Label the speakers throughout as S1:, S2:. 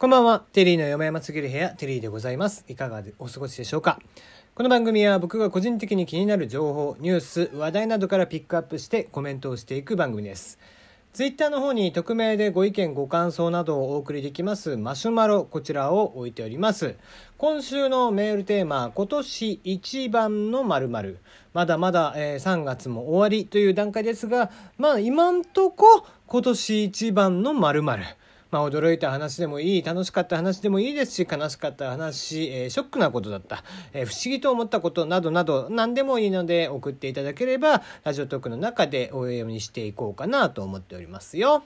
S1: こんばんは。テリーの山山すぎる部屋、テリーでございます。いかがお過ごしでしょうか？この番組は僕が個人的に気になる情報、ニュース、話題などからピックアップしてコメントをしていく番組です。ツイッターの方に匿名でご意見ご感想などをお送りできますマシュマロこちらを置いております今週のメールテーマ今年一番の〇〇まだまだ、えー3月も終わりという段階ですがまあ今んとこ今年一番の〇〇まあ、驚いた話でもいい、楽しかった話でもいいですし、悲しかった話、えーショックなことだった、えー不思議と思ったことなどなど、何でもいいので送っていただければ、ラジオトークの中でお読みしていこうかなと思っておりますよ。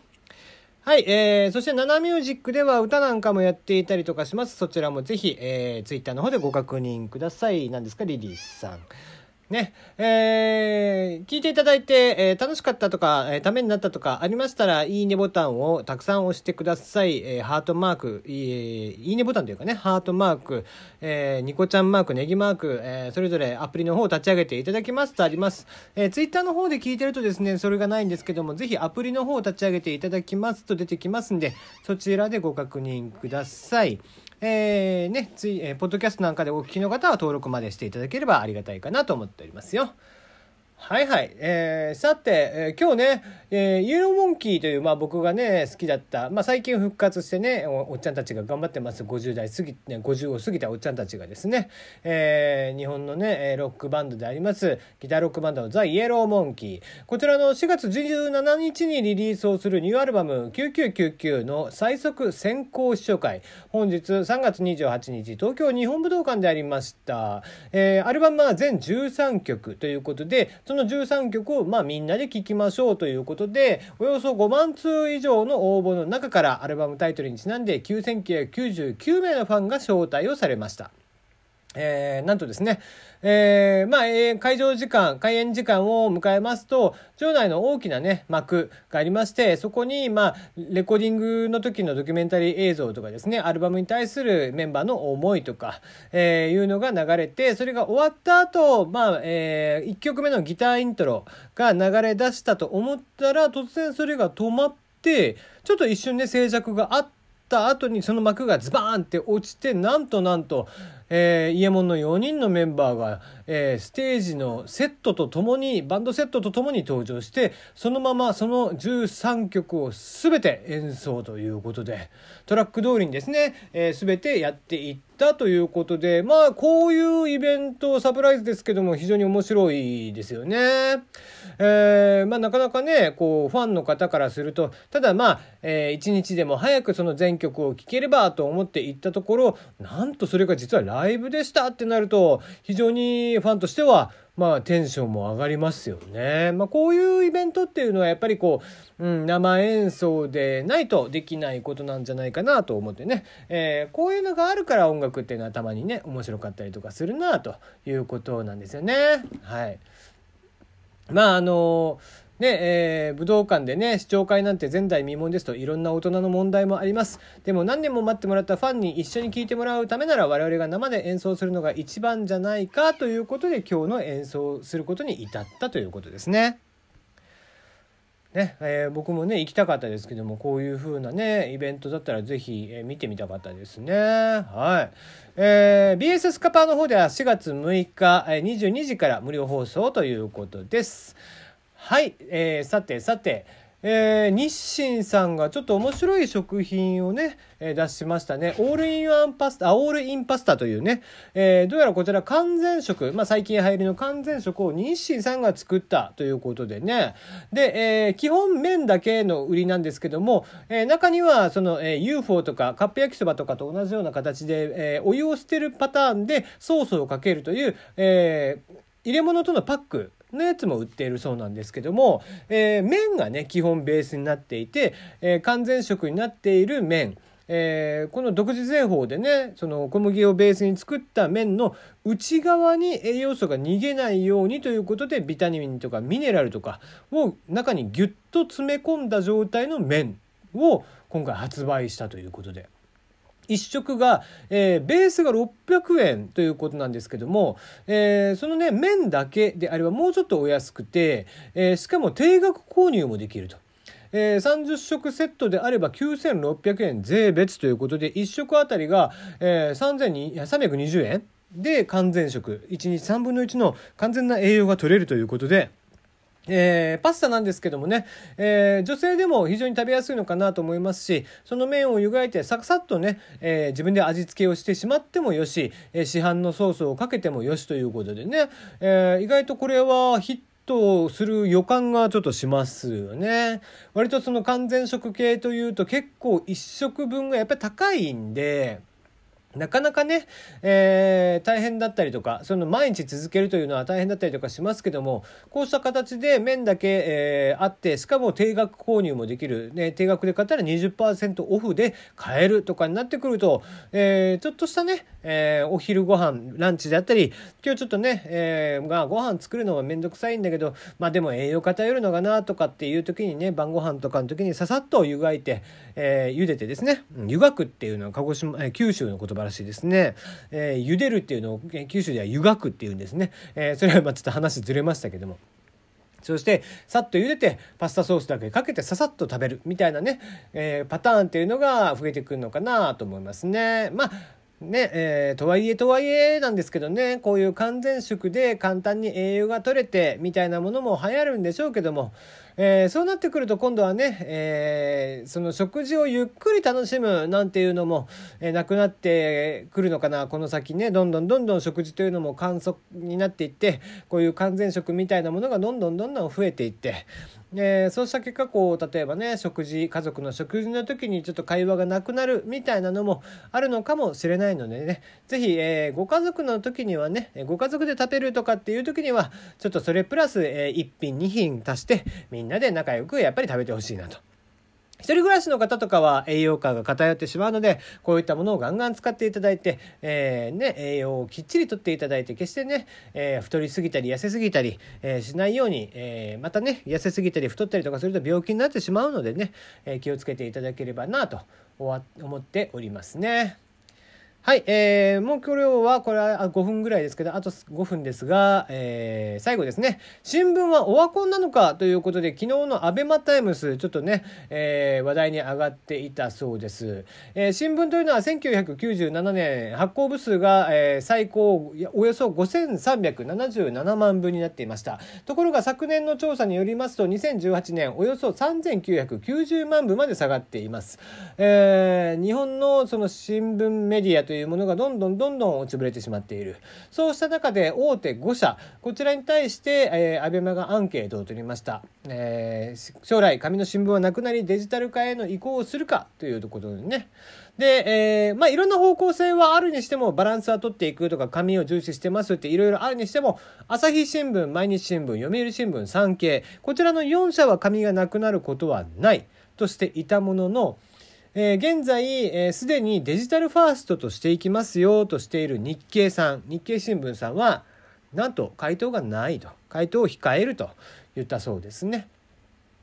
S1: はい、えー、そして、ナナミュージックでは歌なんかもやっていたりとかします。そちらもぜひ、えー、ツイッターの方でご確認ください。何ですか、リリースさん。ね、えー聞いていただいて、えー楽しかったとか、えーためになったとかありましたら、いいねボタンをたくさん押してください。えーハートマーク、いいいいねボタンというかね、ハートマーク、えーニコちゃんマーク、ネギマーク、えーそれぞれアプリの方を立ち上げていただきますとあります。えー、ツイッターの方で聞いてるとですね、それがないんですけども、ぜひアプリの方を立ち上げていただきますと出てきますんで、そちらでご確認ください。えーね、つい、えーポッドキャストなんかでお聞きの方は登録までしていただければありがたいかなと思っておりますよ。はいはい。えーさて、えー今日ね、えーイエローモンキーという、まあ僕がね、好きだった、まあ最近復活してね、おっちゃんたちが頑張ってます。50代過ぎ、ね、50を過ぎたおっちゃんたちがですね、えー日本のね、ロックバンドであります、ギターロックバンドのザ・イエローモンキー。こちらの4月17日にリリースをするニューアルバム9999の最速先行試写会。本日3月28日、東京日本武道館でありました。えーアルバムは全13曲ということで、その13曲をまあみんなで聴きましょうということで、およそ5万通以上の応募の中からアルバムタイトルにちなんで9999名のファンが招待をされました。えーなんとですね、えーまあ、えー会場時間、開演時間を迎えますと、場内の大きなね、幕がありまして、そこに、まあ、レコーディングの時のドキュメンタリー映像とかですね、アルバムに対するメンバーの思いとか、えーいうのが流れて、それが終わった後、まあ、え1曲目のギターイントロが流れ出したと思ったら、突然それが止まって、ちょっと一瞬ね、静寂があってた後にその幕がズバーンって落ちてなんとなんと、えー、イエモンの4人のメンバーが、えーステージのセットとともにバンドセットとともに登場してそのままその13曲を全て演奏ということでトラック通りにですね、えー全てやっていってたということでまあこういうイベントサプライズですけども非常に面白いですよね。えーまあ、なかなかねこうファンの方からするとただまあ、えー一日でも早くその全曲を聴ければと思って行ったところなんとそれが実はライブでしたってなると非常にファンとしてはまあテンションも上がりますよね。まあこういうイベントっていうのはやっぱりこう、うん、生演奏でないとできないことなんじゃないかなと思ってね、えーこういうのがあるから音楽っていうのはたまにね面白かったりとかするなということなんですよね。はい。まああのねえー武道館でね視聴会なんて前代未聞ですといろんな大人の問題もあります。でも何年も待ってもらったファンに一緒に聴いてもらうためなら我々が生で演奏するのが一番じゃないかということで今日の演奏することに至ったということですね。ねえー僕もね行きたかったですけどもこういう風なねイベントだったらぜひ、えー見てみたかったですね。はい、えー BS スカパーの方では4月6日、え22時から無料放送ということです。はい、えーさてさてえー日清さんがちょっと面白い食品をね、えー出しましたね。オールインワンパスタ、オールインパスタというね、えーどうやらこちら完全食、まあ最近流行りの完全食を日清さんが作ったということでね。で、えー基本麺だけの売りなんですけども、えー中にはその、えー UFO とかカップ焼きそばとかと同じような形で、えーお湯を捨てるパターンでソースをかけるという、えー入れ物とのパックのやつも売っているそうなんですけども、えー麺がね基本ベースになっていて、えー完全食になっている麺えーこの独自製法でねその小麦をベースに作った麺の内側に栄養素が逃げないようにということでビタミンとかミネラルとかを中にギュッと詰め込んだ状態の麺を今回発売したということで。1食が、えーベースが600円ということなんですけども、えーそのね麺だけであればもうちょっとお安くて、えーしかも定額購入もできると。えー、30食セットであれば9600円税別ということで1食あたりが、えー、320円で完全食1日3分の1の完全な栄養が取れるということで。えー、パスタなんですけどもね、えー、女性でも非常に食べやすいのかなと思いますしその麺を湯がいてサクサッとね、えー、自分で味付けをしてしまってもよし、え、市販のソースをかけてもよしということでね、え、意外とこれはヒットする予感がちょっとしますよね。割とその完全食系というと結構1食分がやっぱり高いんで。なかなかね、えー、大変だったりとか、その毎日続けるというのは大変だったりとかしますけども、こうした形で麺だけ、えー、あって、しかも定額購入もできる、ね、定額で買ったら20%オフで買えるとかになってくると、えー、ちょっとしたね、えー、お昼ご飯、ランチであったり、今日ちょっとね、えー、がご飯作るのはめんどくさいんだけど、まあでも栄養偏るのかなとかっていう時にね、晩ご飯とかの時にささっと湯がいて、えー、茹でてですね、湯がくっていうのは鹿児島、えー、九州の言葉らしいですね。えー、茹でるっていうのを九州では湯がくっていうんですね。えー、それはまあちょっと話ずれましたけども。そして、さっと茹でて、パスタソースだけかけてささっと食べるみたいなね、えー、パターンっていうのが増えてくるのかなと思いますね。まあ、ねえー、とはいえとはいえなんですけどねこういう完全食で簡単に栄養が取れてみたいなものも流行るんでしょうけども、えー、そうなってくると今度はね、えー、その食事をゆっくり楽しむなんていうのも、えー、なくなってくるのかな。この先ねどんどんどんどん食事というのも簡素になっていってこういう完全食みたいなものがどんどんどんどん増えていってえー、そうした結果こう例えばね食事家族の食事の時にちょっと会話がなくなるみたいなのもあるのかもしれないのでね是非、えー、ご家族の時にはねご家族で食べるとかっていう時にはちょっとそれプラス、えー、1品2品足してみんなで仲良くやっぱり食べてほしいなと。一人暮らしの方とかは栄養価が偏ってしまうので、こういったものをガンガン使っていただいて、えー、ね、栄養をきっちりとっていただいて、決してね、えー、太りすぎたり痩せすぎたり、えー、しないように、えまたね、痩せすぎたり太ったりとかすると病気になってしまうのでね、え気をつけていただければなと思っておりますね。はい、えー、もう今日はこれは5分ぐらいですけど、あと5分ですが、えー、最後ですね。新聞はオワコンなのかということで、昨日のアベマタイムス、ちょっとね、えー、話題に上がっていたそうです。えー、新聞というのは1997年、発行部数が、えー、最高およそ5377万部になっていました。ところが昨年の調査によりますと、2018年およそ3990万部まで下がっています。えー、日本のその新聞メディアとというものがどんどんどんどん落ちぶれてしまっている。そうした中で大手5社、こちらに対して、えー、アベマがアンケートを取りました。えー、将来、紙の新聞はなくなりデジタル化への移行をするかというところでね。で、えー、まあ、いろんな方向性はあるにしても、バランスは取っていくとか、紙を重視してますっていろいろあるにしても、朝日新聞、毎日新聞、読売新聞、産経、こちらの4社は紙がなくなることはないとしていたものの、えー、現在、す、で、にデジタルファーストとしていきますよとしている日経さん、日経新聞さんは、なんと回答がないと、回答を控えると言ったそうですね。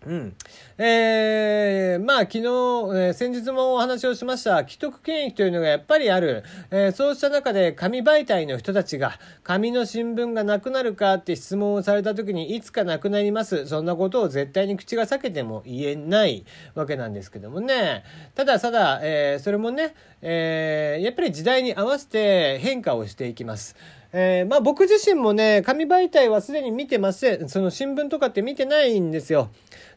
S1: うん。えー、まあ昨日、えー、先日もお話をしました、既得権益というのがやっぱりある。えー、そうした中で紙媒体の人たちが、紙の新聞がなくなるかって質問をされた時に、いつかなくなります。そんなことを絶対に口が裂けても言えないわけなんですけどもね。ただただ、えー、それもね、えー、やっぱり時代に合わせて変化をしていきます。えー、まあ僕自身もね、紙媒体はすでに見てません。その新聞とかって見てないんですよ。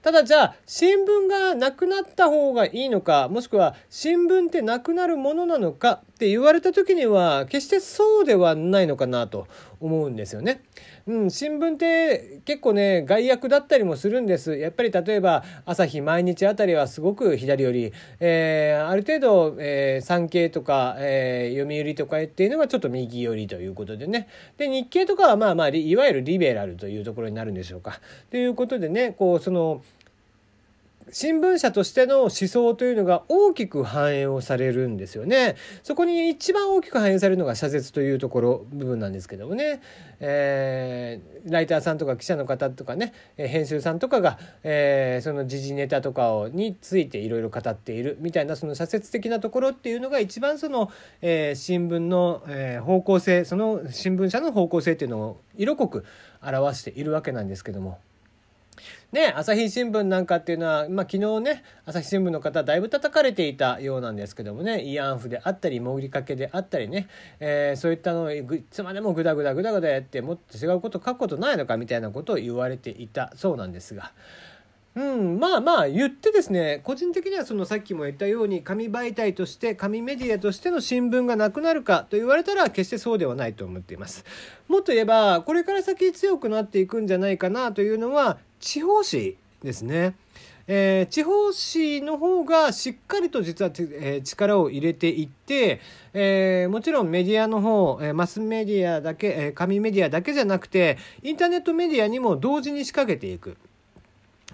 S1: ただじゃあ、新聞がなくなった方がいいのか、もしくは新聞ってなくなるものなのかって言われた時には、決してそうではないのかなと思うんですよね。うん、新聞って結構ね、害悪だったりもするんです。やっぱり例えば、朝日毎日あたりはすごく左寄り、えー、ある程度、えー、産経とか、えー、読売とかっていうのがちょっと右寄りということでね。で、日経とかはまあまあ、いわゆるリベラルというところになるんでしょうか。ということでね、こう、その、新聞社としての思想というのが大きく反映をされるんですよね。そこに一番大きく反映されるのが社説というところ部分なんですけどもね、えー、ライターさんとか記者の方とかね編集さんとかが、えー、その時事ネタとかをについていろいろ語っているみたいなその社説的なところっていうのが一番その、えー、新聞の、えー、方向性その新聞社の方向性っていうのを色濃く表しているわけなんですけども。ね、朝日新聞なんかっていうのは、まあ、昨日ね朝日新聞の方だいぶ叩かれていたようなんですけどもね慰安婦であったり潜りかけであったりね、えー、そういったのをいつまでもグダグダグダグダやってもっと違うこと書くことないのかみたいなことを言われていたそうなんですが。うん、まあまあ言ってですね個人的にはそのさっきも言ったように紙媒体として紙メディアとしての新聞がなくなるかと言われたら決してそうではないと思っていますもっと言えばこれから先強くなっていくんじゃないかなというのは地方紙ですね。えー、地方紙の方がしっかりと実は、えー、力を入れていって、えー、もちろんメディアの方、えマスメディアだけ、え紙メディアだけじゃなくてインターネットメディアにも同時に仕掛けていく。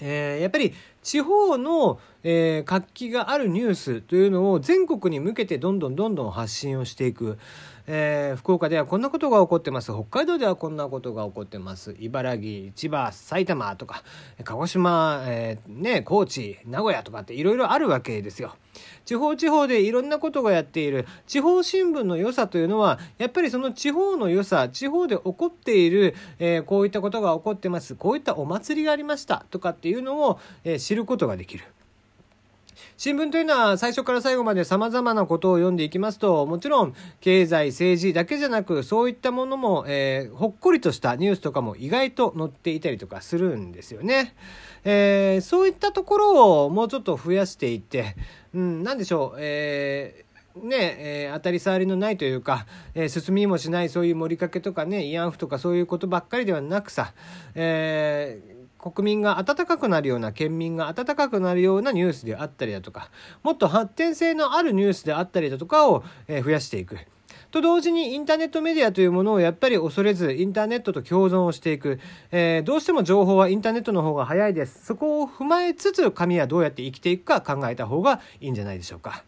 S1: えー、やっぱり地方の、えー、活気があるニュースというのを全国に向けてどんどんどんどん発信をしていく、えー、福岡ではこんなことが起こってます北海道ではこんなことが起こってます茨城千葉埼玉とか鹿児島、えー、ね、高知名古屋とかっていろいろあるわけですよ。地方地方でいろんなことがやっている地方新聞の良さというのはやっぱりその地方の良さ地方で起こっている、えー、こういったことが起こってますこういったお祭りがありましたとかっていうのを、え知ることができる。新聞というのは最初から最後まで様々なことを読んでいきますと、もちろん経済、政治だけじゃなく、そういったものも、えー、ほっこりとしたニュースとかも意外と載っていたりとかするんですよね。えー、そういったところをもうちょっと増やしていって、うん、なんでしょう、えーねえー、当たり障りのないというか、えー、進みもしないそういう盛りかけとかね慰安婦とかそういうことばっかりではなくさ、えー国民が温かくなるような県民が温かくなるようなニュースであったりだとかもっと発展性のあるニュースであったりだとかを、え増やしていく。と同時にインターネットメディアというものをやっぱり恐れずインターネットと共存をしていく、えー、どうしても情報はインターネットの方が早いです。そこを踏まえつつ紙はどうやって生きていくか考えた方がいいんじゃないでしょうか。